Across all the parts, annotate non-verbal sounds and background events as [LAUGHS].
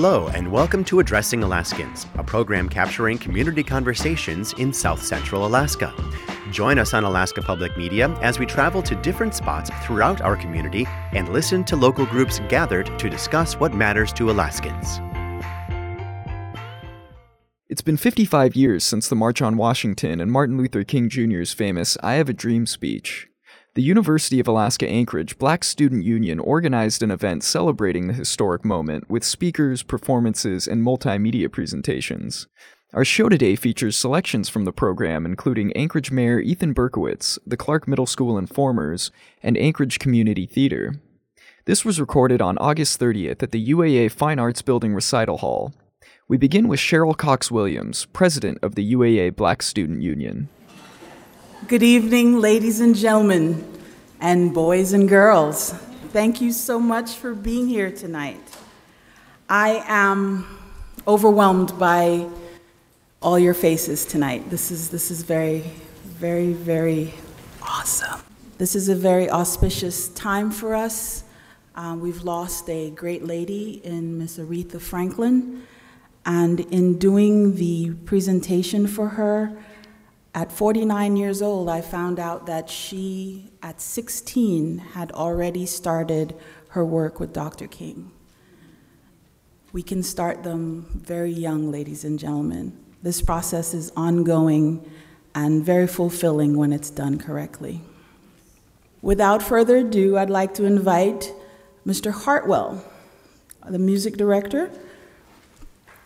Hello, and welcome to Addressing Alaskans, a program capturing community conversations in South Central Alaska. Join us on Alaska Public Media as we travel to different spots throughout our community and listen to local groups gathered to discuss what matters to Alaskans. It's been 55 years since the March on Washington and Martin Luther King Jr.'s famous I Have a Dream speech. The University of Alaska Anchorage Black Student Union organized an event celebrating the historic moment with speakers, performances, and multimedia presentations. Our show today features selections from the program, including Anchorage Mayor Ethan Berkowitz, the Clark Middle School Informers, and Anchorage Community Theater. This was recorded on August 30th at the UAA Fine Arts Building Recital Hall. We begin with Cheryl Cox Williams, president of the UAA Black Student Union. Good evening, ladies and gentlemen, and boys and girls. Thank you so much for being here tonight. I am overwhelmed by all your faces tonight. This is, this is very, very, very awesome. This is a very auspicious time for us. Uh, we've lost a great lady in Miss Aretha Franklin, and in doing the presentation for her, at 49 years old, I found out that she, at 16, had already started her work with Dr. King. We can start them very young, ladies and gentlemen. This process is ongoing and very fulfilling when it's done correctly. Without further ado, I'd like to invite Mr. Hartwell, the music director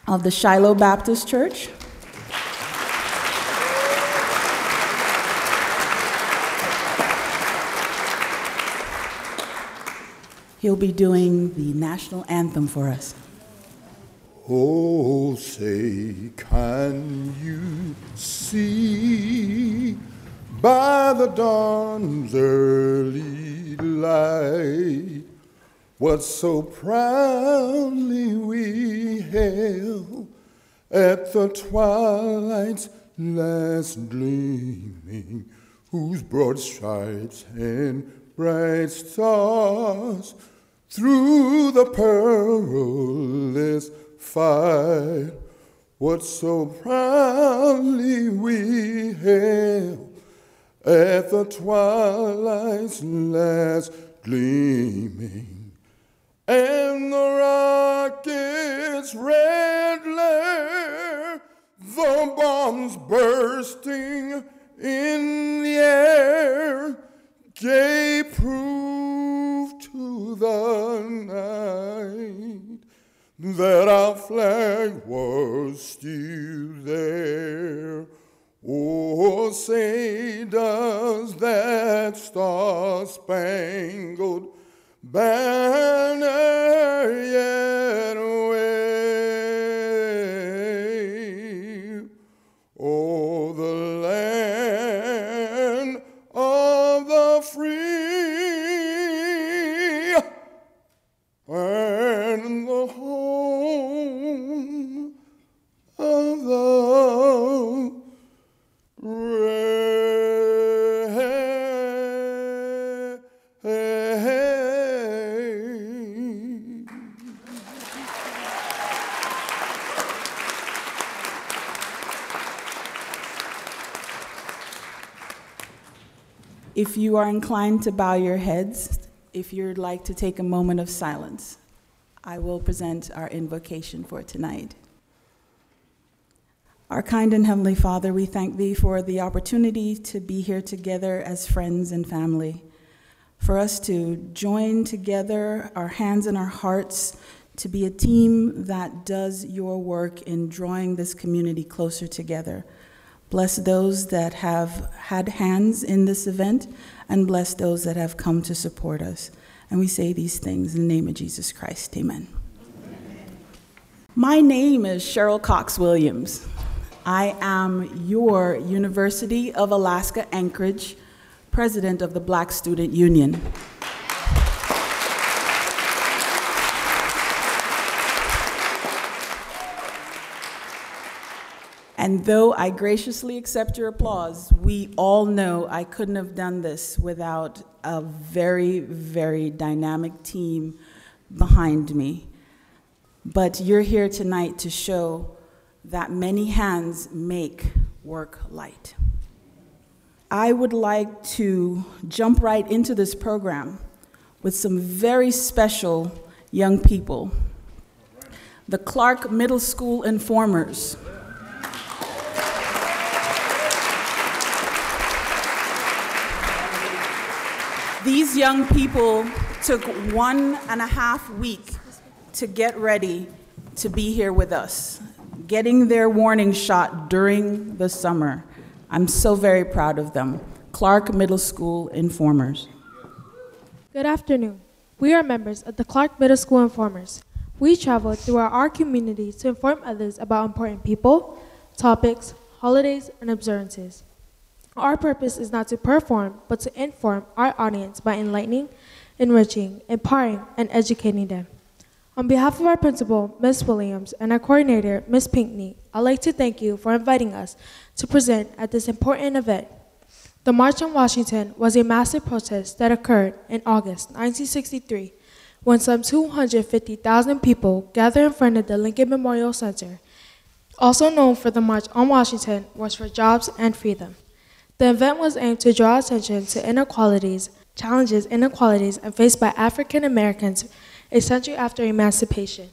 of the Shiloh Baptist Church. He'll be doing the national anthem for us. Oh, say, can you see by the dawn's early light what so proudly we hailed at the twilight's last gleaming, whose broad stripes and bright stars through the perilous fight, what so proudly we hailed at the twilight's last gleaming, and the rocket's red glare, the bombs bursting in the air, gave proof to the night that our flag was still there. Oh, say, does that star spangled banner yet wave? Oh, the land are inclined to bow your heads, if you'd like to take a moment of silence, I will present our invocation for tonight. Our kind and heavenly Father, we thank Thee for the opportunity to be here together as friends and family, for us to join together our hands and our hearts to be a team that does your work in drawing this community closer together. Bless those that have had hands in this event, and bless those that have come to support us. And we say these things in the name of Jesus Christ. Amen. My name is Cheryl Cox Williams. I am your University of Alaska Anchorage president of the Black Student Union. And though I graciously accept your applause, we all know I couldn't have done this without a very, very dynamic team behind me. but you're here tonight to show that many hands make work light. I would like to jump right into this program with some very special young people. The Clark Middle School Informers. These young people took one and a half week to get ready to be here with us, getting their warning shot during the summer. I'm so very proud of them. Clark Middle School Informers. Good afternoon. We are members of the Clark Middle School Informers. We travel throughout our community to inform others about important people, topics, holidays, and observances. Our purpose is not to perform, but to inform our audience by enlightening, enriching, empowering, and educating them. On behalf of our principal, Ms. Williams, and our coordinator, Ms. Pinkney, I'd like to thank you for inviting us to present at this important event. The March on Washington was a massive protest that occurred in August 1963 when some 250,000 people gathered in front of the Lincoln Memorial Center. Also known for the March on Washington was for jobs and freedom. The event was aimed to draw attention to inequalities, challenges, inequalities, faced by African Americans a century after emancipation.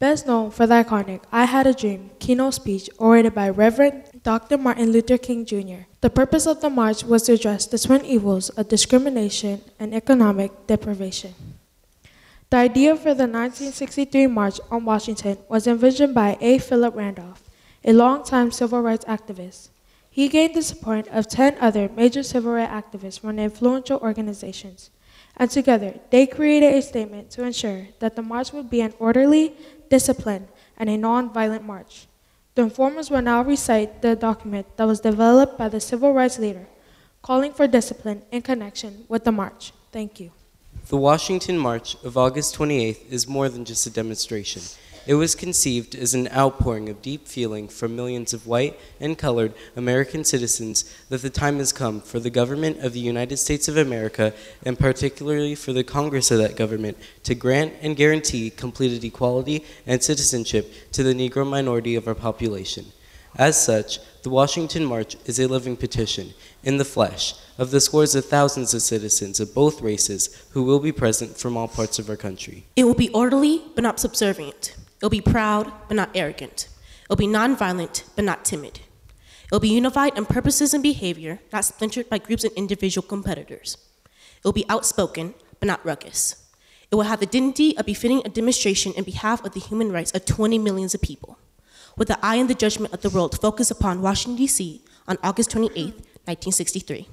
Best known for the iconic I Had a Dream keynote speech orated by Reverend Dr. Martin Luther King Jr. The purpose of the march was to address the twin evils of discrimination and economic deprivation. The idea for the 1963 March on Washington was envisioned by A. Philip Randolph, a longtime civil rights activist. He gained the support of 10 other major civil rights activists from influential organizations, and together they created a statement to ensure that the march would be an orderly, disciplined, and a non-violent march. The informers will now recite the document that was developed by the civil rights leader, calling for discipline in connection with the march. Thank you. The Washington March of August 28th is more than just a demonstration. It was conceived as an outpouring of deep feeling from millions of white and colored American citizens that the time has come for the government of the United States of America, and particularly for the Congress of that government, to grant and guarantee completed equality and citizenship to the Negro minority of our population. As such, the Washington March is a living petition, in the flesh, of the scores of thousands of citizens of both races who will be present from all parts of our country. It will be orderly but not subservient. It'll be proud, but not arrogant. It'll be nonviolent, but not timid. It'll be unified in purposes and behavior, not splintered by groups and individual competitors. It'll be outspoken, but not ruckus. It will have the dignity of befitting a demonstration in behalf of the human rights of 20 millions of people, with the eye and the judgment of the world focused upon Washington, D.C. on August 28, 1963.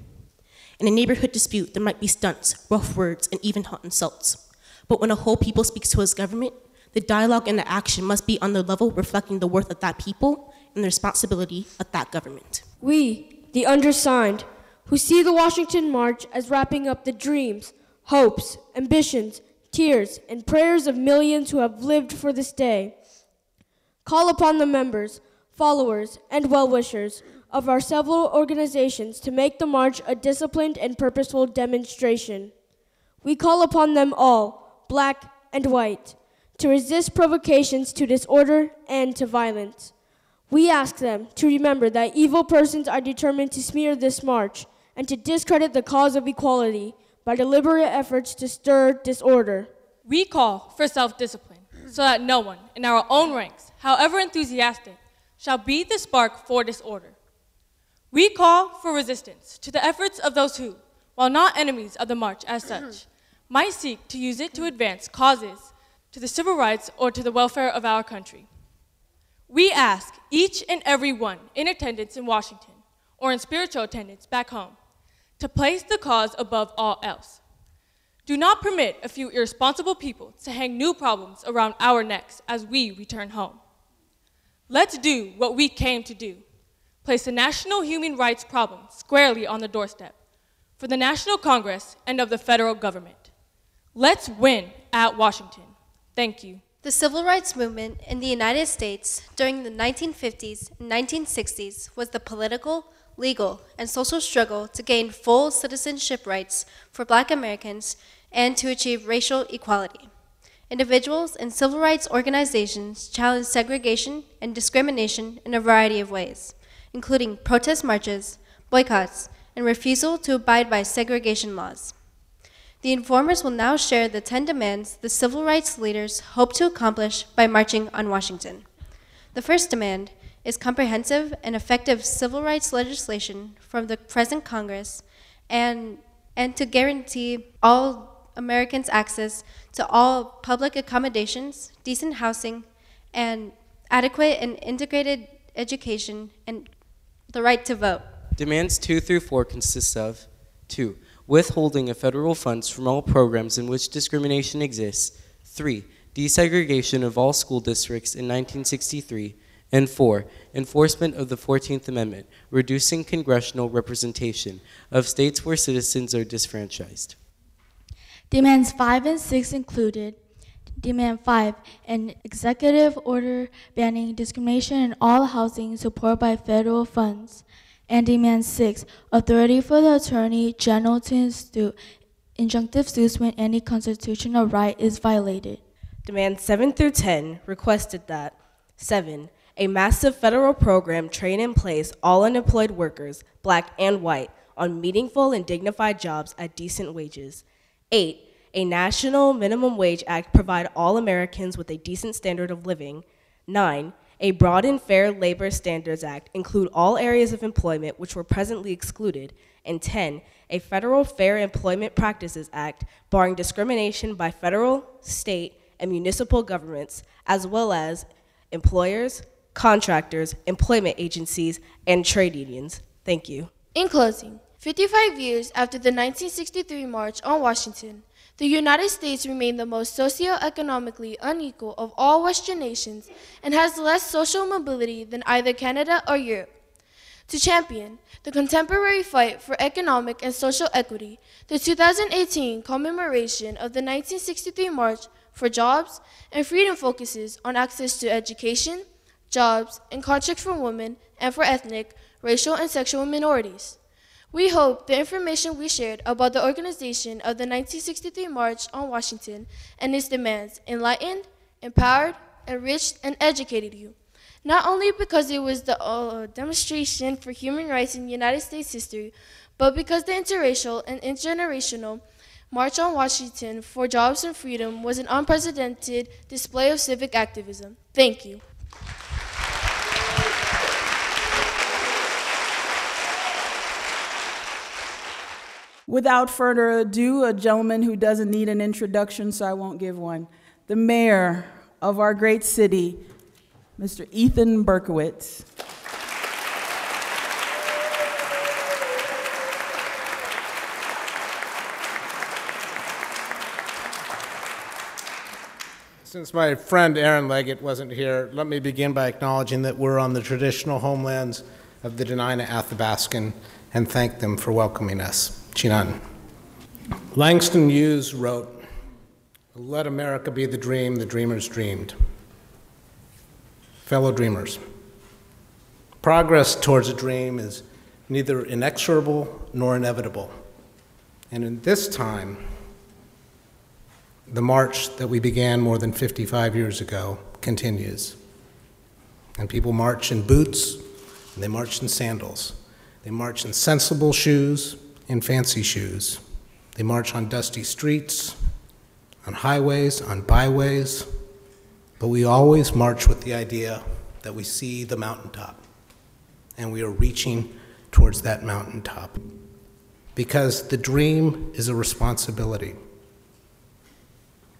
In a neighborhood dispute, there might be stunts, rough words, and even hot insults. But when a whole people speaks to his government, the dialogue and the action must be on the level reflecting the worth of that people and the responsibility of that government. We, the undersigned, who see the Washington March as wrapping up the dreams, hopes, ambitions, tears, and prayers of millions who have lived for this day, call upon the members, followers, and well wishers of our several organizations to make the march a disciplined and purposeful demonstration. We call upon them all, black and white, to resist provocations to disorder and to violence. We ask them to remember that evil persons are determined to smear this march and to discredit the cause of equality by deliberate efforts to stir disorder. We call for self discipline so that no one in our own ranks, however enthusiastic, shall be the spark for disorder. We call for resistance to the efforts of those who, while not enemies of the march as such, might seek to use it to advance causes to the civil rights or to the welfare of our country. We ask each and every one in attendance in Washington or in spiritual attendance back home to place the cause above all else. Do not permit a few irresponsible people to hang new problems around our necks as we return home. Let's do what we came to do place the national human rights problem squarely on the doorstep for the National Congress and of the federal government. Let's win at Washington. Thank you. The civil rights movement in the United States during the 1950s and 1960s was the political, legal, and social struggle to gain full citizenship rights for black Americans and to achieve racial equality. individuals and civil rights organizations challenged segregation and discrimination in a variety of ways, including protest marches, boycotts, and refusal to abide by segregation laws. The informers will now share the 10 demands the civil rights leaders hope to accomplish by marching on Washington. The first demand is comprehensive and effective civil rights legislation from the present Congress and, and to guarantee all Americans access to all public accommodations, decent housing, and adequate and integrated education and the right to vote. Demands 2 through 4 consists of 2. Withholding of federal funds from all programs in which discrimination exists. 3. Desegregation of all school districts in 1963. And 4. Enforcement of the 14th Amendment, reducing congressional representation of states where citizens are disfranchised. Demands 5 and 6 included Demand 5 An executive order banning discrimination in all housing supported by federal funds. And Demand 6 Authority for the Attorney General to institute injunctive suits when any constitutional right is violated. Demand 7 through 10 requested that 7. A massive federal program train and place all unemployed workers, black and white, on meaningful and dignified jobs at decent wages. 8. A national minimum wage act provide all Americans with a decent standard of living. 9. A broad and fair labor standards act include all areas of employment which were presently excluded. And 10. A federal fair employment practices act barring discrimination by federal, state, and municipal governments, as well as employers, contractors, employment agencies, and trade unions. Thank you. In closing, 55 years after the 1963 March on Washington, the United States remained the most socioeconomically unequal of all Western nations and has less social mobility than either Canada or Europe. To champion the contemporary fight for economic and social equity, the 2018 commemoration of the 1963 March for Jobs and Freedom focuses on access to education, jobs, and contracts for women and for ethnic, racial, and sexual minorities. We hope the information we shared about the organization of the 1963 March on Washington and its demands enlightened, empowered, enriched, and educated you. Not only because it was the uh, demonstration for human rights in United States history, but because the interracial and intergenerational March on Washington for Jobs and Freedom was an unprecedented display of civic activism. Thank you. Without further ado, a gentleman who doesn't need an introduction, so I won't give one. The mayor of our great city, Mr. Ethan Berkowitz. Since my friend Aaron Leggett wasn't here, let me begin by acknowledging that we're on the traditional homelands of the Dena'ina Athabascan and thank them for welcoming us. Chin'an. Langston Hughes wrote, Let America be the dream the dreamers dreamed. Fellow dreamers, progress towards a dream is neither inexorable nor inevitable. And in this time, the march that we began more than 55 years ago continues. And people march in boots, and they march in sandals. They march in sensible shoes, in fancy shoes. They march on dusty streets, on highways, on byways, but we always march with the idea that we see the mountaintop and we are reaching towards that mountaintop. Because the dream is a responsibility.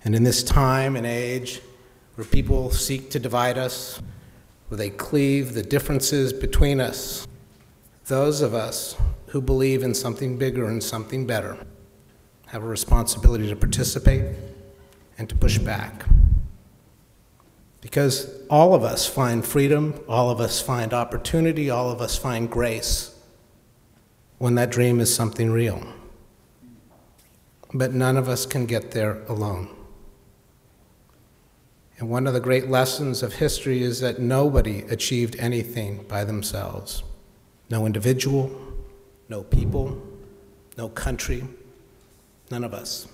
And in this time and age where people seek to divide us, where they cleave the differences between us, those of us who believe in something bigger and something better have a responsibility to participate and to push back. Because all of us find freedom, all of us find opportunity, all of us find grace when that dream is something real. But none of us can get there alone. And one of the great lessons of history is that nobody achieved anything by themselves. No individual, no people, no country, none of us.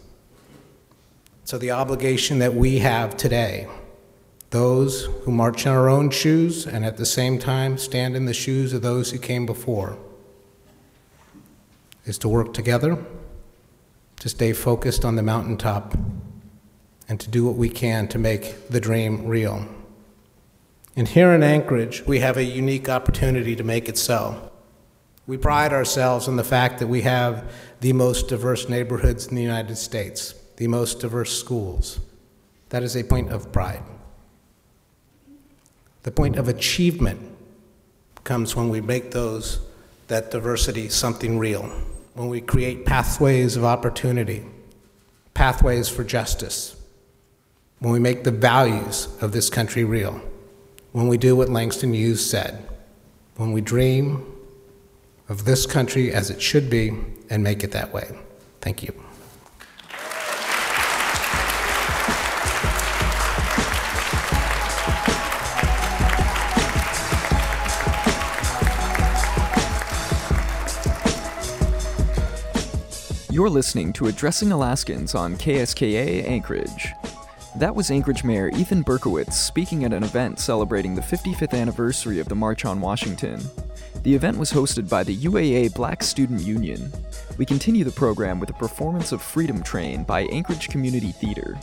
So, the obligation that we have today, those who march in our own shoes and at the same time stand in the shoes of those who came before, is to work together, to stay focused on the mountaintop, and to do what we can to make the dream real. And here in Anchorage, we have a unique opportunity to make it so. We pride ourselves on the fact that we have the most diverse neighborhoods in the United States, the most diverse schools. That is a point of pride. The point of achievement comes when we make those that diversity something real, when we create pathways of opportunity, pathways for justice, when we make the values of this country real, when we do what Langston Hughes said, when we dream of this country as it should be and make it that way. Thank you. You're listening to Addressing Alaskans on KSKA Anchorage. That was Anchorage Mayor Ethan Berkowitz speaking at an event celebrating the 55th anniversary of the March on Washington. The event was hosted by the UAA Black Student Union. We continue the program with a performance of Freedom Train by Anchorage Community Theater.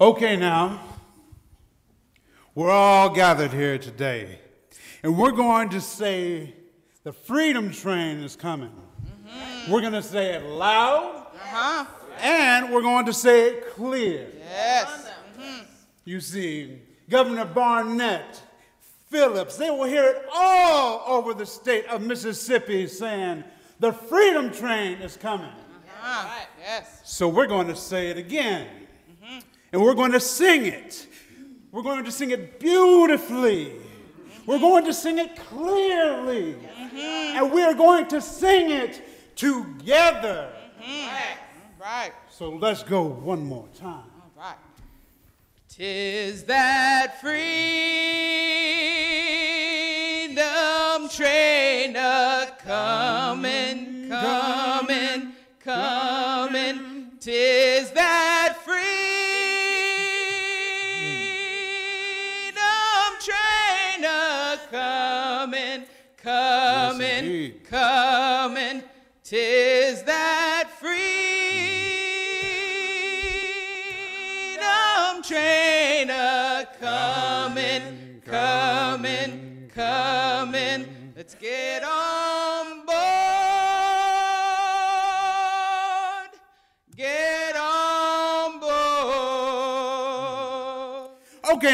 Okay, now, we're all gathered here today, and we're going to say the freedom train is coming. Mm-hmm. We're going to say it loud, uh-huh. and we're going to say it clear. Yes. Mm-hmm. You see, Governor Barnett, Phillips, they will hear it all over the state of Mississippi saying, the freedom train is coming. Uh-huh. Right. Yes. So we're going to say it again and we're going to sing it. We're going to sing it beautifully. We're going to sing it clearly. Mm-hmm. And we're going to sing it together. Mm-hmm. Right. right. So let's go one more time. All right. Tis that freedom train a coming, coming, coming. Tis that freedom train a coming, coming, tis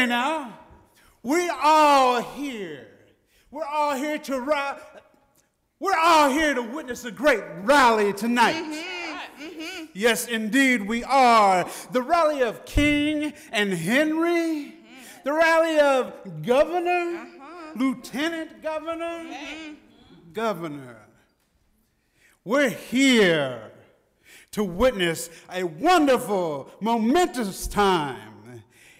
now, we all here we're all here to ri- we're all here to witness a great rally tonight. Mm-hmm. Mm-hmm. Yes, indeed, we are. The rally of King and Henry, mm-hmm. the rally of Governor, uh-huh. Lieutenant Governor, Governor. We're here to witness a wonderful, momentous time.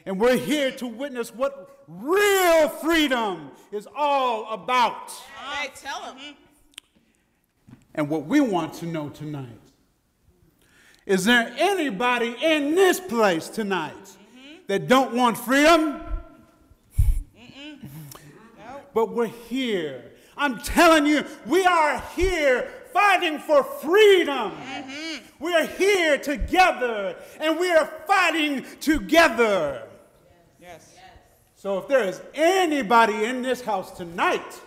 And we're here to witness what real freedom is all about. Hey, tell them. And what we want to know tonight is there anybody in this place tonight mm-hmm. that don't want freedom? But we're here. I'm telling you, we are here fighting for freedom. Mm-hmm. We are here together and we are fighting together. So if there is anybody in this house tonight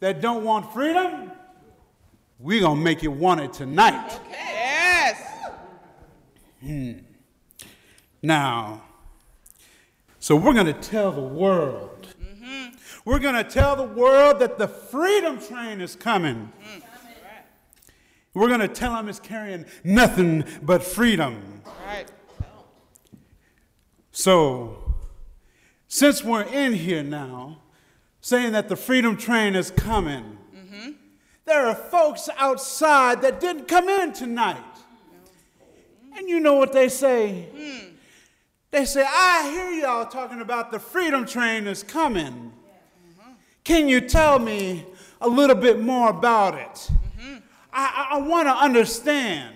that don't want freedom, we're going to make you want it tonight. Okay. Yes. Hmm. Now, so we're going to tell the world. Mm-hmm. We're going to tell the world that the freedom train is coming. Mm. We're going to tell them it's carrying nothing but freedom. Right. So, since we're in here now, saying that the freedom train is coming, mm-hmm. there are folks outside that didn't come in tonight. And you know what they say? Mm. They say, I hear y'all talking about the freedom train is coming. Can you tell me a little bit more about it? Mm-hmm. I, I want to understand.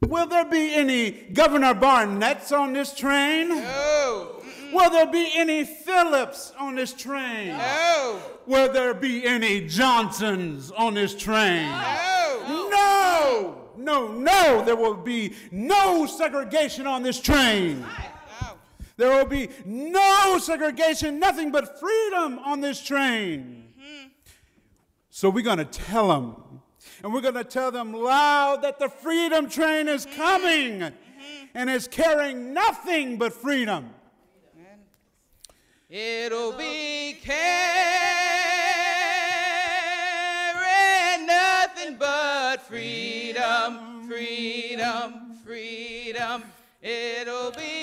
Will there be any Governor Barnetts on this train? No. Will there be any Phillips on this train? No. Will there be any Johnsons on this train? No. No. No, no, there will be no segregation on this train. There will be no segregation, nothing but freedom on this train. Mm-hmm. So we're going to tell them, and we're going to tell them loud that the freedom train is mm-hmm. coming mm-hmm. and is carrying nothing but freedom. It'll be carrying nothing but freedom, freedom, freedom. It'll be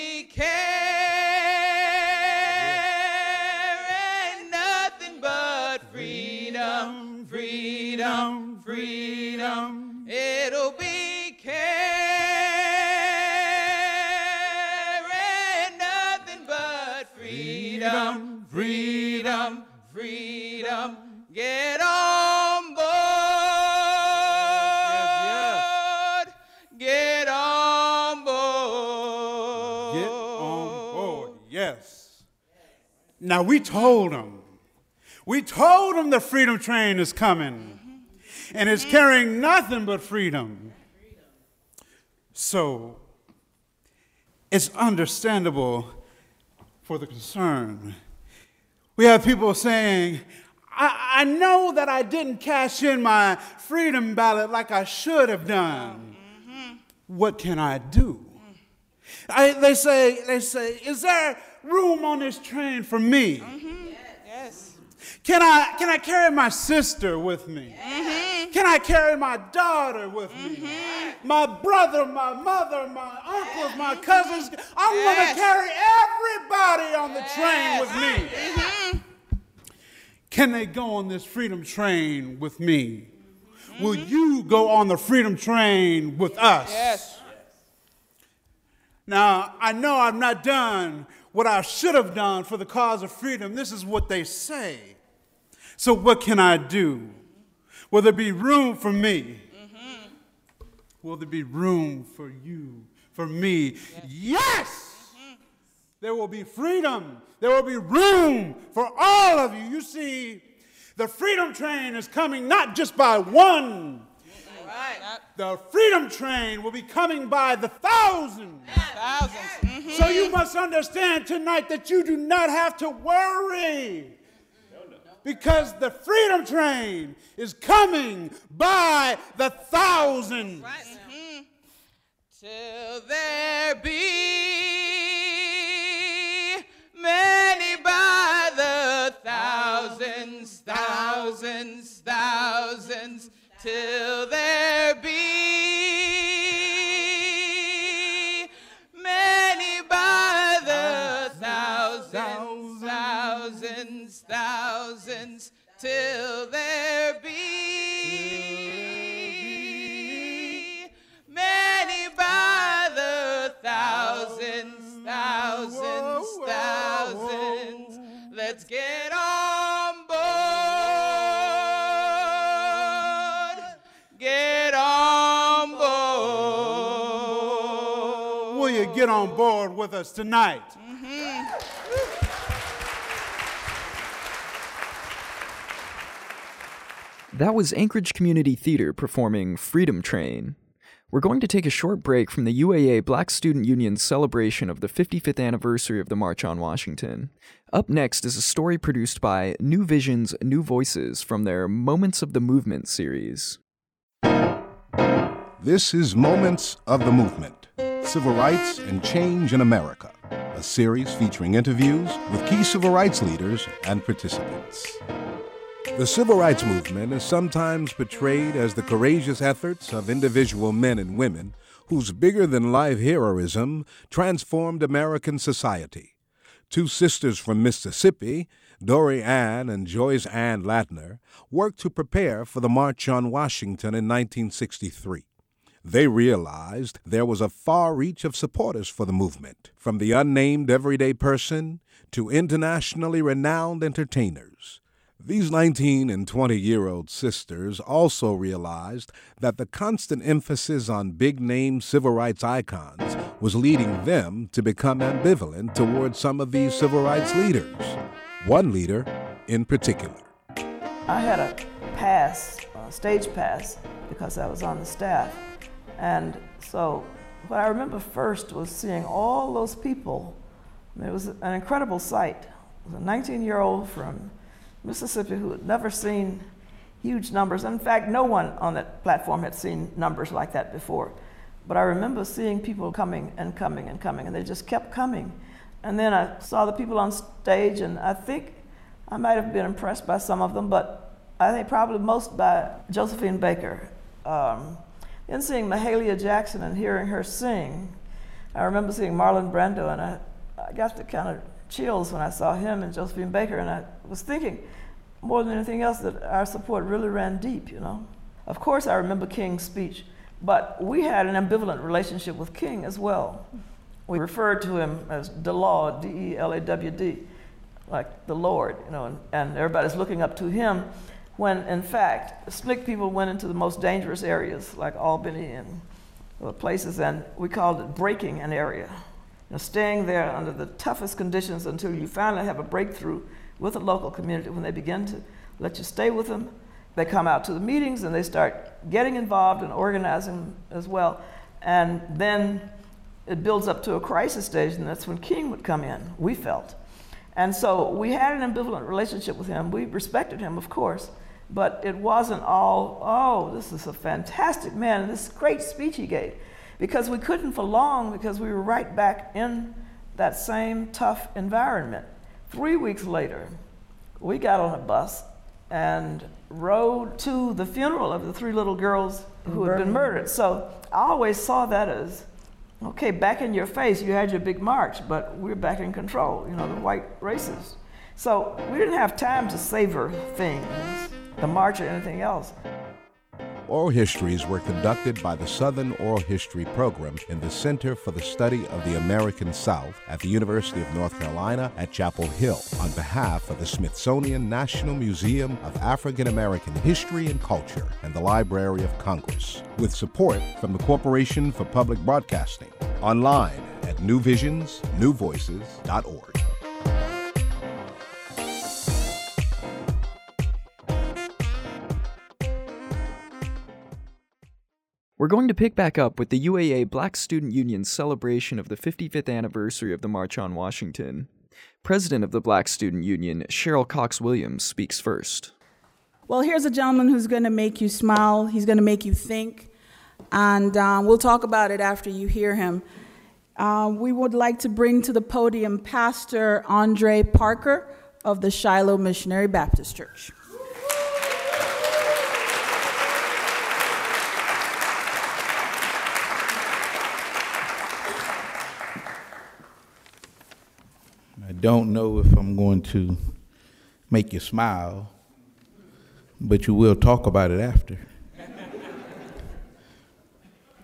Now we told them, we told them the freedom train is coming and it's carrying nothing but freedom. So it's understandable for the concern. We have people saying, I, I know that I didn't cash in my freedom ballot like I should have done. What can I do? I, they say, they say, is there room on this train for me? Yes. Can I, can I carry my sister with me? Mm-hmm. Can I carry my daughter with me? Mm-hmm. My brother, my mother, my uncles, my mm-hmm. cousins. I want to carry everybody on the train with me. Can they go on this freedom train with me? Will you go on the freedom train with us? Yes. Now, I know I'm not done what I should have done for the cause of freedom. This is what they say. So, what can I do? Will there be room for me? Will there be room for you, for me? Yes! There will be freedom. There will be room for all of you. You see, the freedom train is coming not just by one. Right. The freedom train will be coming by the thousands. Thousands. Mm. So you must understand tonight that you do not have to worry. Because the freedom train is coming by the thousands. Till there be many by the thousands, thousands, thousands, till there be till there be many by the thousands, thousands, thousands. Let's get on board. Get on board. Will you get on board with us tonight? That was Anchorage Community Theater performing Freedom Train. We're going to take a short break from the UAA Black Student Union's celebration of the 55th anniversary of the March on Washington. Up next is a story produced by New Visions, New Voices from their Moments of the Movement series. This is Moments of the Movement Civil Rights and Change in America, a series featuring interviews with key civil rights leaders and participants. The civil rights movement is sometimes portrayed as the courageous efforts of individual men and women whose bigger than life heroism transformed American society. Two sisters from Mississippi, Dorie Ann and Joyce Ann Ladner, worked to prepare for the March on Washington in 1963. They realized there was a far reach of supporters for the movement, from the unnamed everyday person to internationally renowned entertainers. These 19 and 20 year old sisters also realized that the constant emphasis on big name civil rights icons was leading them to become ambivalent towards some of these civil rights leaders. One leader in particular. I had a pass, a stage pass, because I was on the staff. And so what I remember first was seeing all those people. It was an incredible sight. It was a 19 year old from Mississippi who had never seen huge numbers. In fact, no one on that platform had seen numbers like that before. But I remember seeing people coming and coming and coming, and they just kept coming. And then I saw the people on stage, and I think I might have been impressed by some of them, but I think probably most by Josephine Baker. Um, then seeing Mahalia Jackson and hearing her sing. I remember seeing Marlon Brando, and I, I got to kind of chills when I saw him and Josephine Baker, and I was thinking more than anything else that our support really ran deep, you know. Of course, I remember King's speech, but we had an ambivalent relationship with King as well. We referred to him as DeLawd, D E L A W D, like the Lord, you know, and, and everybody's looking up to him when in fact SNCC people went into the most dangerous areas like Albany and places and we called it breaking an area. Know, staying there under the toughest conditions until you finally have a breakthrough with the local community. When they begin to let you stay with them, they come out to the meetings and they start getting involved and organizing as well. And then it builds up to a crisis stage, and that's when King would come in, we felt. And so we had an ambivalent relationship with him. We respected him, of course, but it wasn't all, oh, this is a fantastic man, and this great speech he gave. Because we couldn't for long, because we were right back in that same tough environment. Three weeks later, we got on a bus and rode to the funeral of the three little girls who had been murdered. So I always saw that as okay, back in your face, you had your big march, but we're back in control, you know, the white racists. So we didn't have time to savor things, the march or anything else. Oral histories were conducted by the Southern Oral History Program in the Center for the Study of the American South at the University of North Carolina at Chapel Hill on behalf of the Smithsonian National Museum of African American History and Culture and the Library of Congress, with support from the Corporation for Public Broadcasting, online at newvisionsnewvoices.org. We're going to pick back up with the UAA Black Student Union's celebration of the 55th anniversary of the March on Washington. President of the Black Student Union, Cheryl Cox Williams, speaks first. Well, here's a gentleman who's going to make you smile, he's going to make you think, and um, we'll talk about it after you hear him. Uh, we would like to bring to the podium Pastor Andre Parker of the Shiloh Missionary Baptist Church. Don't know if I'm going to make you smile, but you will talk about it after.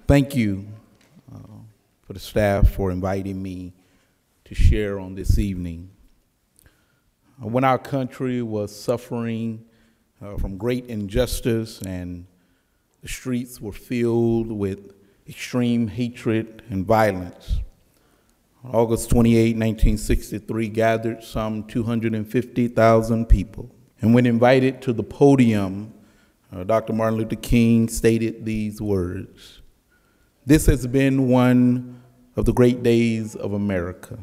Thank you uh, for the staff for inviting me to share on this evening. Uh, when our country was suffering uh, from great injustice and the streets were filled with extreme hatred and violence, August 28, 1963, gathered some 250,000 people. And when invited to the podium, uh, Dr. Martin Luther King stated these words This has been one of the great days of America.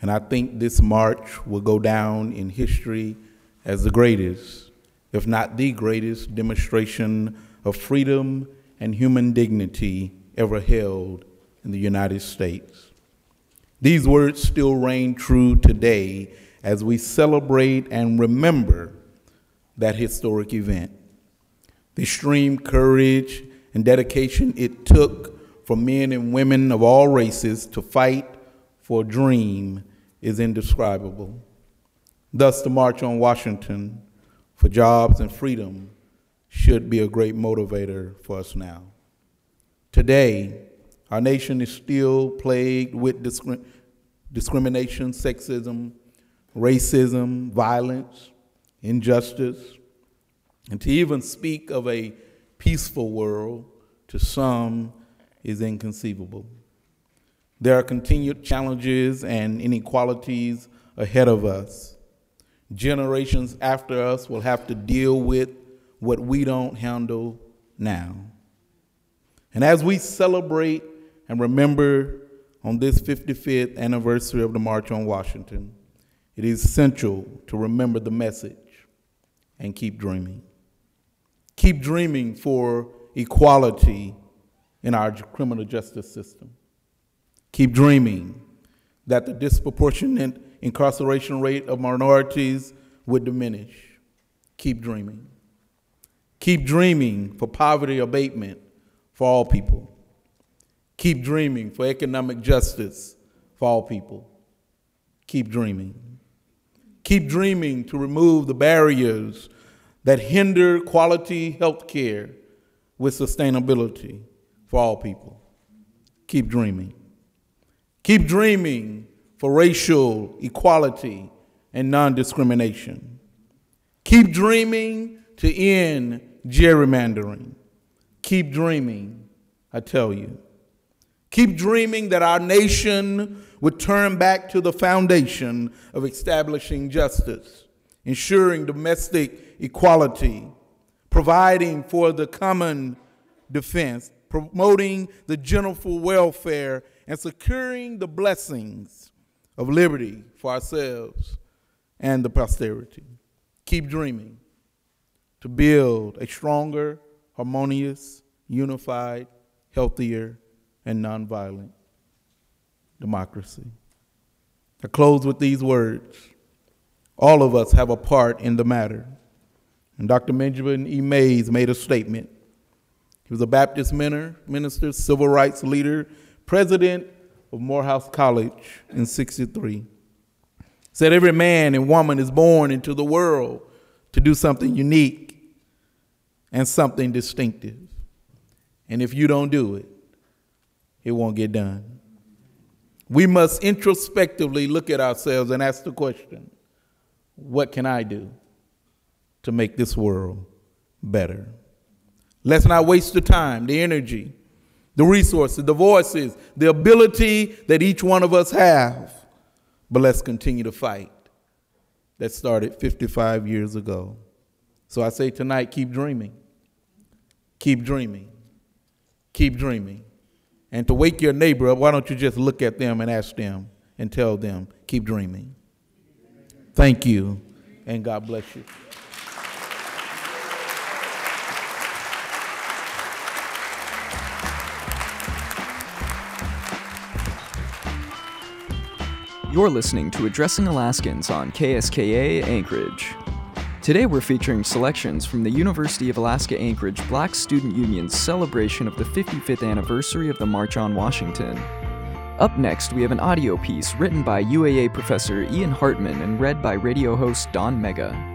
And I think this march will go down in history as the greatest, if not the greatest, demonstration of freedom and human dignity ever held in the United States. These words still reign true today as we celebrate and remember that historic event. The extreme courage and dedication it took for men and women of all races to fight for a dream is indescribable. Thus, the March on Washington for jobs and freedom should be a great motivator for us now. Today, our nation is still plagued with discrimination, sexism, racism, violence, injustice, and to even speak of a peaceful world to some is inconceivable. There are continued challenges and inequalities ahead of us. Generations after us will have to deal with what we don't handle now. And as we celebrate and remember on this 55th anniversary of the March on Washington, it is essential to remember the message and keep dreaming. Keep dreaming for equality in our criminal justice system. Keep dreaming that the disproportionate incarceration rate of minorities would diminish. Keep dreaming. Keep dreaming for poverty abatement for all people. Keep dreaming for economic justice for all people. Keep dreaming. Keep dreaming to remove the barriers that hinder quality health care with sustainability for all people. Keep dreaming. Keep dreaming for racial equality and non discrimination. Keep dreaming to end gerrymandering. Keep dreaming, I tell you. Keep dreaming that our nation would turn back to the foundation of establishing justice, ensuring domestic equality, providing for the common defense, promoting the general welfare, and securing the blessings of liberty for ourselves and the posterity. Keep dreaming to build a stronger, harmonious, unified, healthier, and nonviolent democracy. I close with these words. All of us have a part in the matter. And Dr. Benjamin E. Mays made a statement. He was a Baptist minister, civil rights leader, president of Morehouse College in 63. Said every man and woman is born into the world to do something unique and something distinctive. And if you don't do it, it won't get done. We must introspectively look at ourselves and ask the question what can I do to make this world better? Let's not waste the time, the energy, the resources, the voices, the ability that each one of us have, but let's continue to fight that started 55 years ago. So I say tonight keep dreaming. Keep dreaming. Keep dreaming. And to wake your neighbor up, why don't you just look at them and ask them and tell them, keep dreaming. Thank you, and God bless you. You're listening to Addressing Alaskans on KSKA Anchorage. Today we're featuring selections from the University of Alaska Anchorage Black Student Union's celebration of the 55th anniversary of the March on Washington. Up next, we have an audio piece written by UAA professor Ian Hartman and read by radio host Don Mega.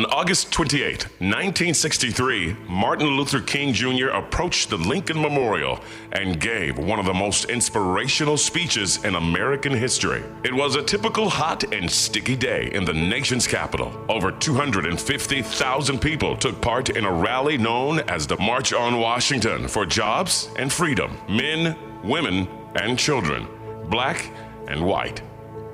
On August 28, 1963, Martin Luther King Jr. approached the Lincoln Memorial and gave one of the most inspirational speeches in American history. It was a typical hot and sticky day in the nation's capital. Over 250,000 people took part in a rally known as the March on Washington for jobs and freedom men, women, and children, black and white,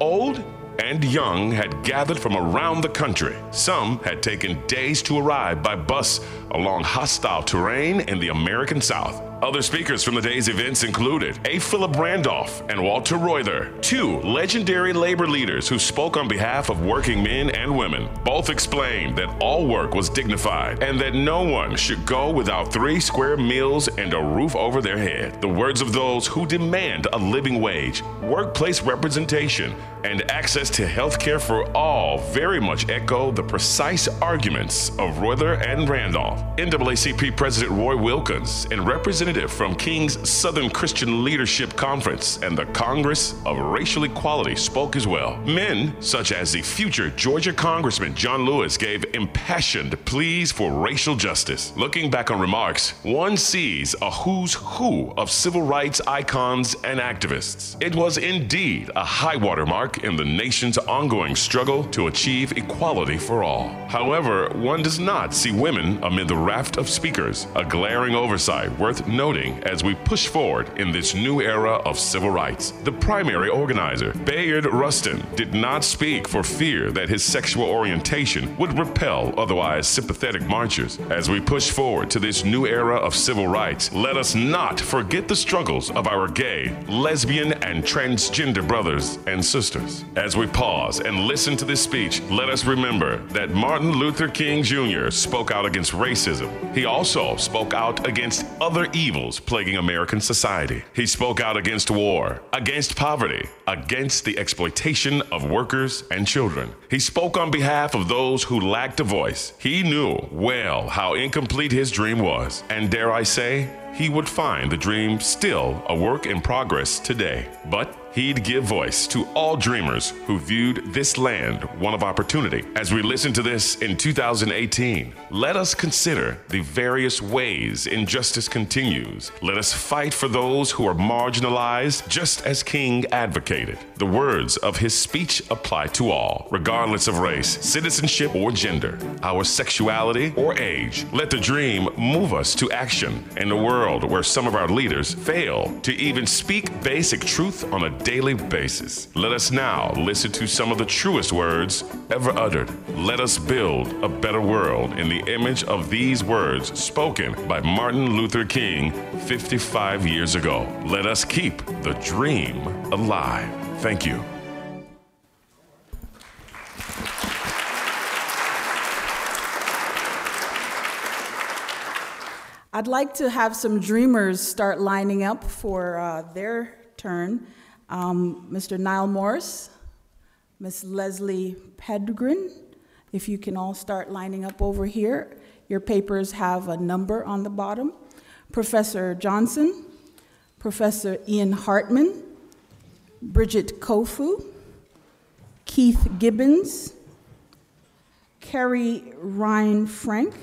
old and young had gathered from around the country. Some had taken days to arrive by bus along hostile terrain in the American South. Other speakers from the day's events included A. Philip Randolph and Walter Reuther, two legendary labor leaders who spoke on behalf of working men and women. Both explained that all work was dignified and that no one should go without three square meals and a roof over their head. The words of those who demand a living wage, workplace representation, and access to health care for all very much echo the precise arguments of Reuther and Randolph. NAACP President Roy Wilkins and Representative representative from King's Southern Christian Leadership Conference and the Congress of Racial Equality spoke as well. Men, such as the future Georgia Congressman John Lewis, gave impassioned pleas for racial justice. Looking back on remarks, one sees a who's who of civil rights icons and activists. It was indeed a high watermark in the nation's ongoing struggle to achieve equality for all. However, one does not see women amid the raft of speakers, a glaring oversight worth noting as we push forward in this new era of civil rights. The primary organizer, Bayard Rustin, did not speak for fear that his sexual orientation would repel otherwise sympathetic marchers. As we push forward to this new era of civil rights, let us not forget the struggles of our gay, lesbian, and transgender brothers and sisters. As we pause and listen to this speech, let us remember that Martin Luther King Jr. spoke out against racism. He also spoke out against other evils plaguing American society. He spoke out against war, against poverty, against the exploitation of workers and children. He spoke on behalf of those who lacked a voice. He knew well how incomplete his dream was. And dare I say, he would find the dream still a work in progress today. But he'd give voice to all dreamers who viewed this land one of opportunity. As we listen to this in 2018, let us consider the various ways injustice continues. Let us fight for those who are marginalized, just as King advocated. The words of his speech apply to all, regardless of race, citizenship, or gender, our sexuality, or age. Let the dream move us to action in a world where some of our leaders fail to even speak basic truth on a daily basis. Let us now listen to some of the truest words ever uttered. Let us build a better world in the image of these words spoken by Martin Luther King 55 years ago. Let us keep the dream alive. Thank you. I'd like to have some dreamers start lining up for uh, their turn. Um, Mr. Niall Morris, Miss Leslie Pedgren, if you can all start lining up over here. Your papers have a number on the bottom. Professor Johnson, Professor Ian Hartman, Bridget Kofu, Keith Gibbons, Carrie Ryan Frank,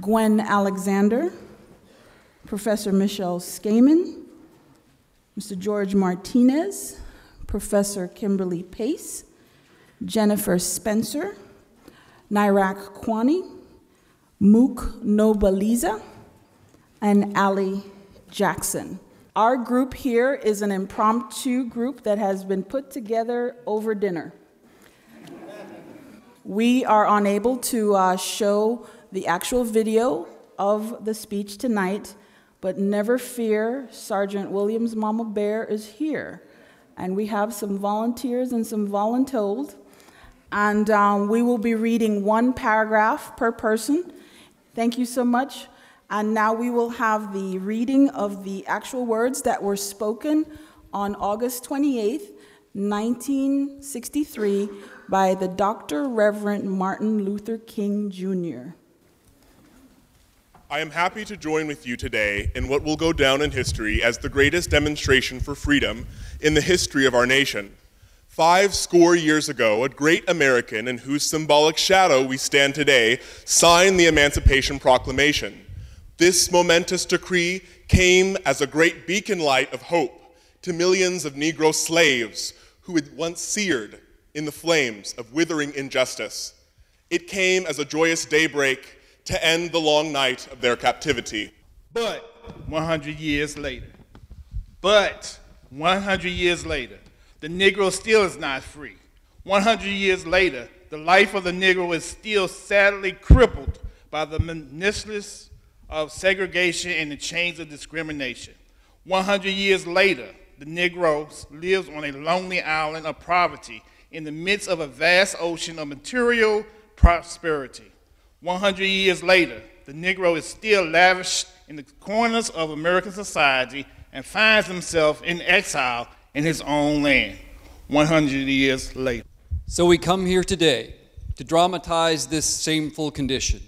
Gwen Alexander, Professor Michelle Skaman, Mr. George Martinez, Professor Kimberly Pace, Jennifer Spencer, Nairak Kwani, Mook Nobaliza, and Ali Jackson. Our group here is an impromptu group that has been put together over dinner. We are unable to uh, show the actual video of the speech tonight, but never fear, Sergeant Williams' Mama Bear is here. And we have some volunteers and some voluntold. And um, we will be reading one paragraph per person. Thank you so much. And now we will have the reading of the actual words that were spoken on August 28th, 1963, by the Dr. Reverend Martin Luther King Jr. I am happy to join with you today in what will go down in history as the greatest demonstration for freedom in the history of our nation. Five score years ago, a great American in whose symbolic shadow we stand today signed the Emancipation Proclamation. This momentous decree came as a great beacon light of hope to millions of Negro slaves who had once seared in the flames of withering injustice. It came as a joyous daybreak to end the long night of their captivity. But 100 years later, but 100 years later, the Negro still is not free. 100 years later, the life of the Negro is still sadly crippled by the menaces of segregation and the chains of discrimination. 100 years later, the Negro lives on a lonely island of poverty in the midst of a vast ocean of material prosperity. 100 years later, the Negro is still lavished in the corners of American society and finds himself in exile in his own land. 100 years later. So we come here today to dramatize this shameful condition.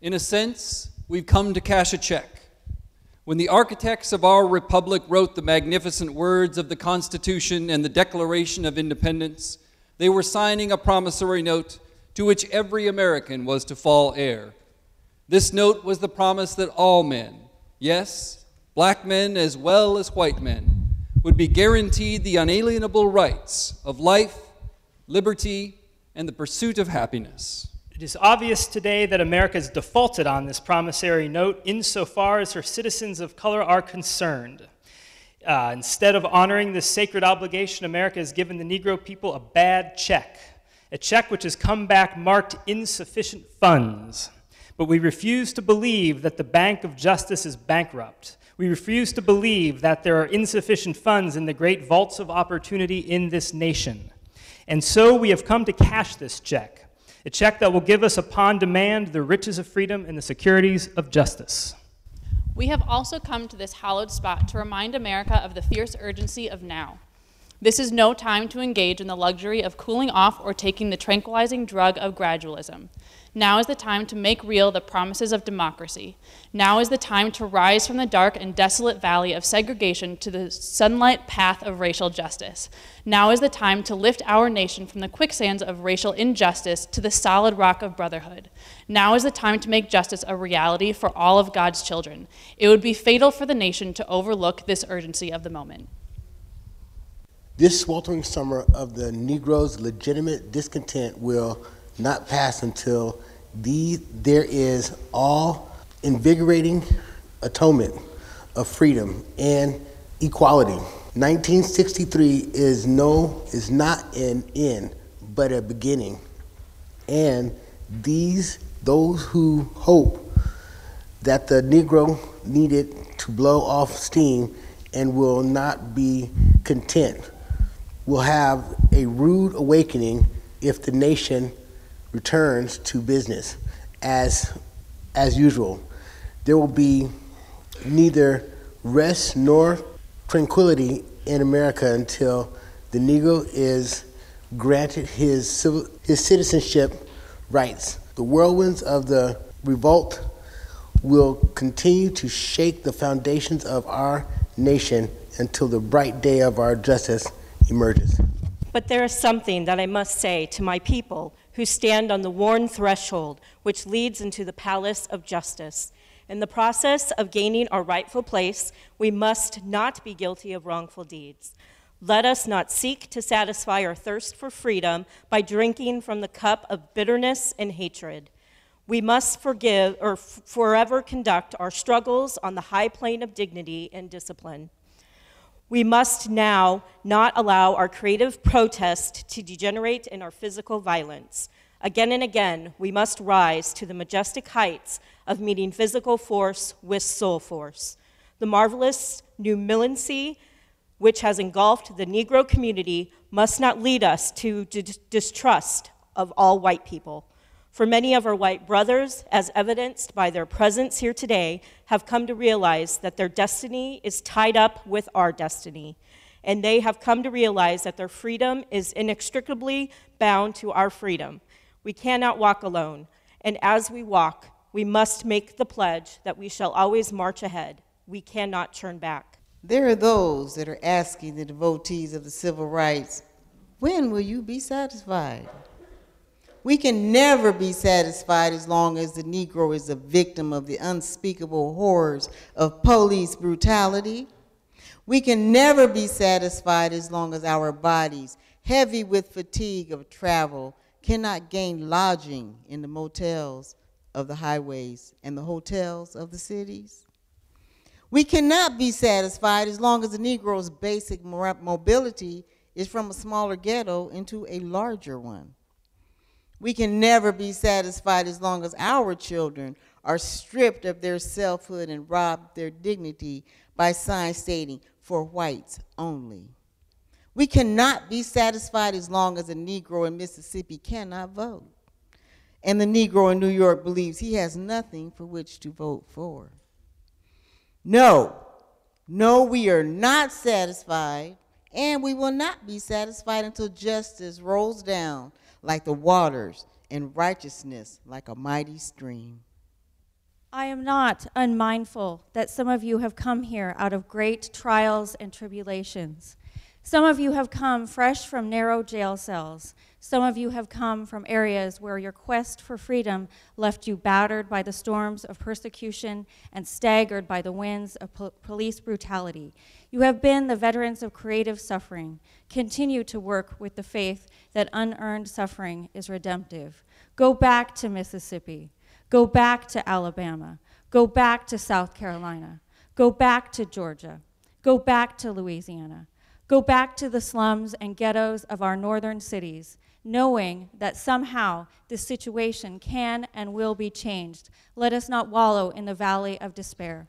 In a sense, we've come to cash a check. When the architects of our republic wrote the magnificent words of the Constitution and the Declaration of Independence, they were signing a promissory note to which every American was to fall heir. This note was the promise that all men, yes, black men as well as white men, would be guaranteed the unalienable rights of life, liberty, and the pursuit of happiness. It is obvious today that America has defaulted on this promissory note insofar as her citizens of color are concerned. Uh, instead of honoring this sacred obligation, America has given the Negro people a bad check, a check which has come back marked insufficient funds. But we refuse to believe that the Bank of Justice is bankrupt. We refuse to believe that there are insufficient funds in the great vaults of opportunity in this nation. And so we have come to cash this check, a check that will give us upon demand the riches of freedom and the securities of justice. We have also come to this hallowed spot to remind America of the fierce urgency of now. This is no time to engage in the luxury of cooling off or taking the tranquilizing drug of gradualism. Now is the time to make real the promises of democracy. Now is the time to rise from the dark and desolate valley of segregation to the sunlight path of racial justice. Now is the time to lift our nation from the quicksands of racial injustice to the solid rock of brotherhood. Now is the time to make justice a reality for all of God's children. It would be fatal for the nation to overlook this urgency of the moment. This sweltering summer of the Negro's legitimate discontent will not pass until the, there is all invigorating atonement of freedom and equality. 1963 is no is not an end, but a beginning. And these those who hope that the Negro needed to blow off steam and will not be content will have a rude awakening if the nation returns to business as, as usual. There will be neither rest nor tranquility in America until the Negro is granted his, civil, his citizenship rights. The whirlwinds of the revolt will continue to shake the foundations of our nation until the bright day of our justice emerges. But there is something that I must say to my people who stand on the worn threshold which leads into the palace of justice. In the process of gaining our rightful place, we must not be guilty of wrongful deeds. Let us not seek to satisfy our thirst for freedom by drinking from the cup of bitterness and hatred. We must forgive or forever conduct our struggles on the high plane of dignity and discipline. We must now not allow our creative protest to degenerate in our physical violence. Again and again, we must rise to the majestic heights of meeting physical force with soul force. The marvelous new militancy which has engulfed the Negro community must not lead us to distrust of all white people. For many of our white brothers, as evidenced by their presence here today, have come to realize that their destiny is tied up with our destiny. And they have come to realize that their freedom is inextricably bound to our freedom. We cannot walk alone. And as we walk, we must make the pledge that we shall always march ahead. We cannot turn back. There are those that are asking the devotees of the civil rights, when will you be satisfied? We can never be satisfied as long as the Negro is a victim of the unspeakable horrors of police brutality. We can never be satisfied as long as our bodies, heavy with fatigue of travel, cannot gain lodging in the motels of the highways and the hotels of the cities. We cannot be satisfied as long as the Negro's basic mobility is from a smaller ghetto into a larger one. We can never be satisfied as long as our children are stripped of their selfhood and robbed their dignity by signs stating, for whites only. We cannot be satisfied as long as a Negro in Mississippi cannot vote. And the Negro in New York believes he has nothing for which to vote for. No, no, we are not satisfied, and we will not be satisfied until justice rolls down like the waters and righteousness like a mighty stream. I am not unmindful that some of you have come here out of great trials and tribulations. Some of you have come fresh from narrow jail cells. Some of you have come from areas where your quest for freedom left you battered by the storms of persecution and staggered by the winds of po- police brutality. You have been the veterans of creative suffering. Continue to work with the faith that unearned suffering is redemptive. Go back to Mississippi. Go back to Alabama. Go back to South Carolina. Go back to Georgia. Go back to Louisiana. Go back to the slums and ghettos of our northern cities, knowing that somehow this situation can and will be changed. Let us not wallow in the valley of despair.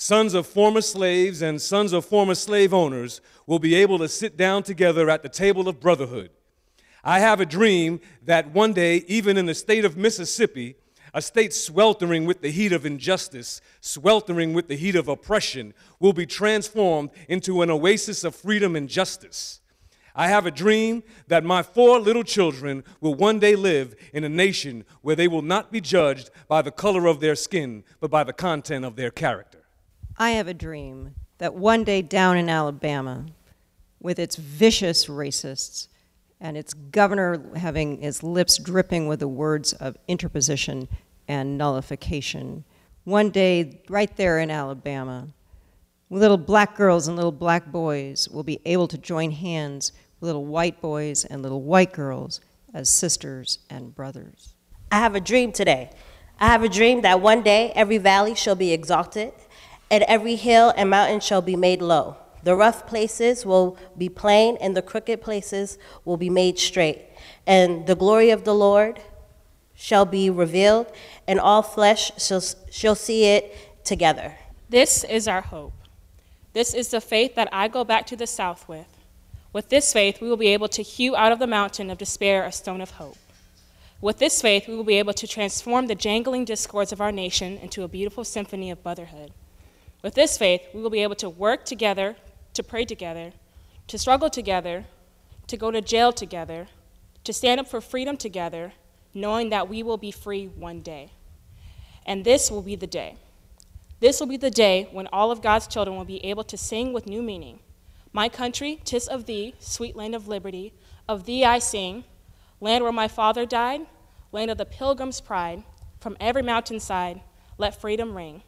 sons of former slaves and sons of former slave owners will be able to sit down together at the table of brotherhood. I have a dream that one day, even in the state of Mississippi, a state sweltering with the heat of injustice, sweltering with the heat of oppression, will be transformed into an oasis of freedom and justice. I have a dream that my four little children will one day live in a nation where they will not be judged by the color of their skin, but by the content of their character. I have a dream that one day down in Alabama, with its vicious racists and its governor having his lips dripping with the words of interposition and nullification, one day right there in Alabama, little black girls and little black boys will be able to join hands with little white boys and little white girls as sisters and brothers. I have a dream today. I have a dream that one day every valley shall be exalted, and every hill and mountain shall be made low. The rough places will be plain, and the crooked places will be made straight. And the glory of the Lord shall be revealed, and all flesh shall, shall see it together. This is our hope. This is the faith that I go back to the south with. With this faith, we will be able to hew out of the mountain of despair a stone of hope. With this faith, we will be able to transform the jangling discords of our nation into a beautiful symphony of brotherhood. With this faith, we will be able to work together, to pray together, to struggle together, to go to jail together, to stand up for freedom together, knowing that we will be free one day. And this will be the day. This will be the day when all of God's children will be able to sing with new meaning. My country, tis of thee, sweet land of liberty, of thee I sing, land where my father died, land of the pilgrim's pride, from every mountainside, let freedom ring.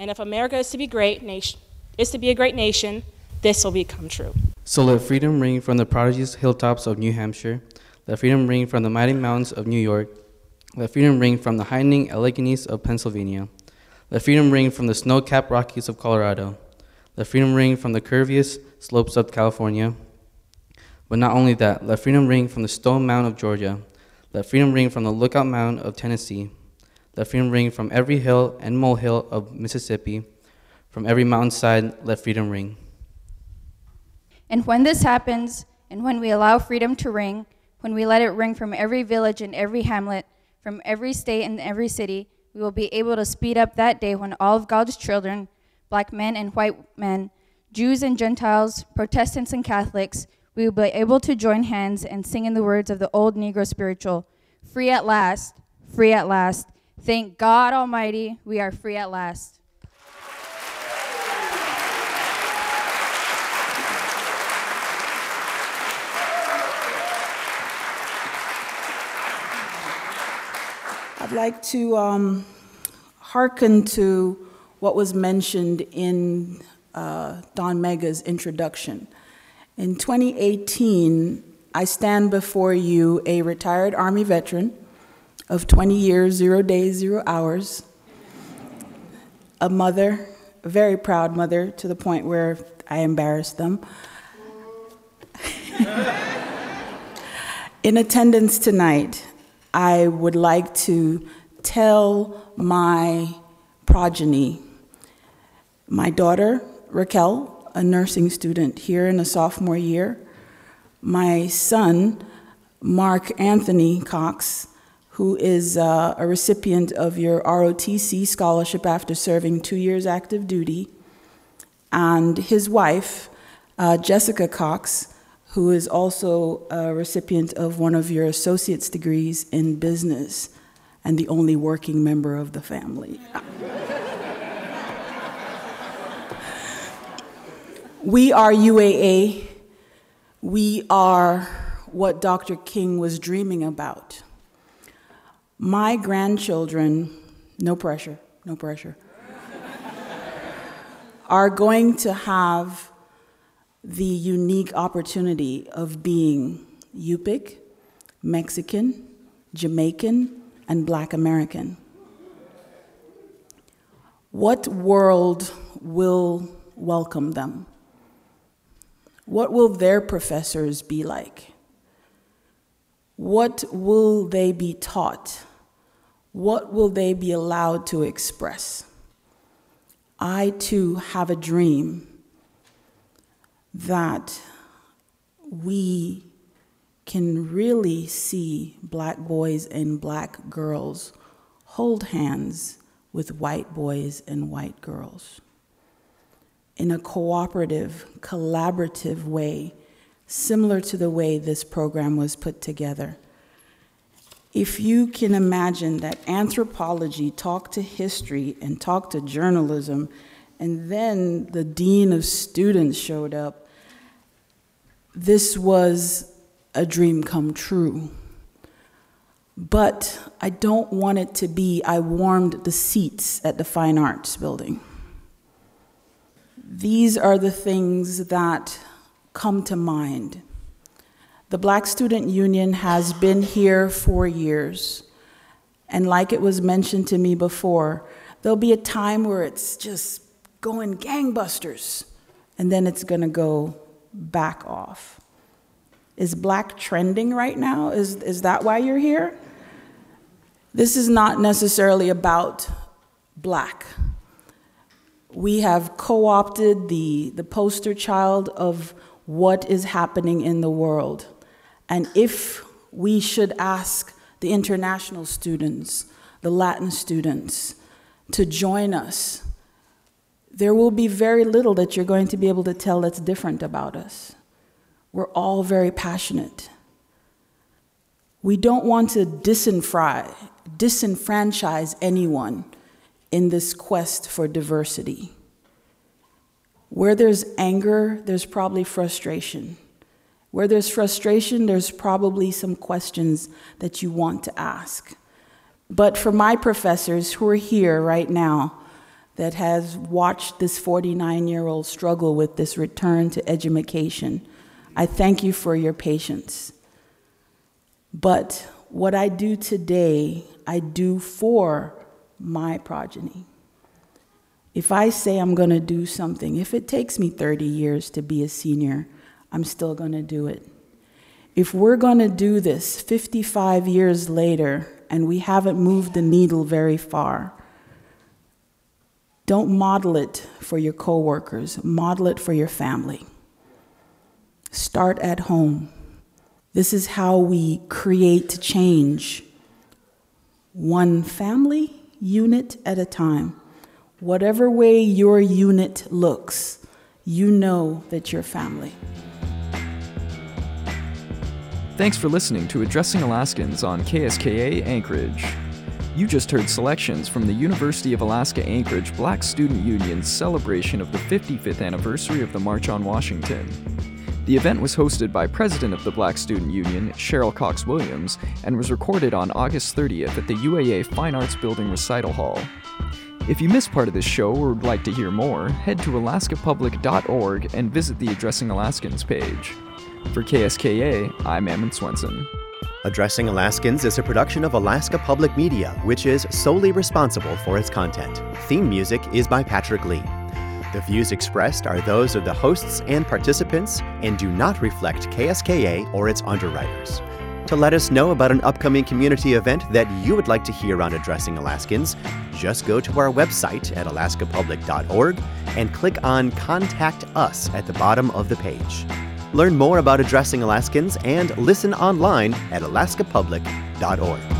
And if America is to be great nation, is to be a great nation, this will become true. So let freedom ring from the prodigious hilltops of New Hampshire. Let freedom ring from the mighty mountains of New York. Let freedom ring from the heightening Alleghenies of Pennsylvania. Let freedom ring from the snow-capped Rockies of Colorado. Let freedom ring from the curviest slopes of California. But not only that, let freedom ring from the Stone Mountain of Georgia. Let freedom ring from the Lookout Mountain of Tennessee. Let freedom ring from every hill and molehill of Mississippi. From every mountainside, let freedom ring. And when this happens, and when we allow freedom to ring, when we let it ring from every village and every hamlet, from every state and every city, we will be able to speed up that day when all of God's children, black men and white men, Jews and Gentiles, Protestants and Catholics, we will be able to join hands and sing in the words of the old Negro spiritual Free at last, free at last. Thank God Almighty, we are free at last. I'd like to um, hearken to what was mentioned in uh, Don Mega's introduction. In 2018, I stand before you a retired Army veteran of 20 years, zero days, zero hours, a mother, a very proud mother to the point where I embarrassed them. [LAUGHS] In attendance tonight, I would like to tell my progeny, my daughter, Raquel, a nursing student here in a sophomore year. My son, Mark Anthony Cox, who is uh, a recipient of your ROTC scholarship after serving two years active duty, and his wife, uh, Jessica Cox, who is also a recipient of one of your associate's degrees in business and the only working member of the family. [LAUGHS] we are UAA. We are what Dr. King was dreaming about. My grandchildren, no pressure, no pressure, are going to have the unique opportunity of being Yupik, Mexican, Jamaican, and Black American. What world will welcome them? What will their professors be like? What will they be taught? What will they be allowed to express? I too have a dream that we can really see black boys and black girls hold hands with white boys and white girls in a cooperative, collaborative way, similar to the way this program was put together. If you can imagine that anthropology talked to history and talked to journalism, and then the dean of students showed up, this was a dream come true. But I don't want it to be, I warmed the seats at the Fine Arts Building. These are the things that come to mind. The Black Student Union has been here for years. And like it was mentioned to me before, there'll be a time where it's just going gangbusters, and then it's gonna go back off. Is black trending right now? Is, is that why you're here? This is not necessarily about black. We have co opted the, the poster child of what is happening in the world. And if we should ask the international students, the Latin students, to join us, there will be very little that you're going to be able to tell that's different about us. We're all very passionate. We don't want to disenfranchise, disenfranchise anyone in this quest for diversity. Where there's anger, there's probably frustration. Where there's frustration, there's probably some questions that you want to ask. But for my professors who are here right now, that has watched this 49 year old struggle with this return to education, I thank you for your patience. But what I do today, I do for my progeny. If I say I'm going to do something, if it takes me 30 years to be a senior, I'm still going to do it. If we're going to do this 55 years later and we haven't moved the needle very far, don't model it for your coworkers, model it for your family. Start at home. This is how we create change, one family unit at a time. Whatever way your unit looks, you know that you're family. Thanks for listening to Addressing Alaskans on KSKA Anchorage. You just heard selections from the University of Alaska Anchorage Black Student Union's celebration of the 55th anniversary of the March on Washington. The event was hosted by President of the Black Student Union, Cheryl Cox Williams, and was recorded on August 30th at the UAA Fine Arts Building Recital Hall. If you missed part of this show or would like to hear more, head to alaskapublic.org and visit the Addressing Alaskans page. For KSKA, I'm Ammon Swenson. Addressing Alaskans is a production of Alaska Public Media, which is solely responsible for its content. Theme music is by Patrick Lee. The views expressed are those of the hosts and participants and do not reflect KSKA or its underwriters. To let us know about an upcoming community event that you would like to hear on Addressing Alaskans, just go to our website at alaskapublic.org and click on Contact Us at the bottom of the page. Learn more about addressing Alaskans and listen online at alaskapublic.org.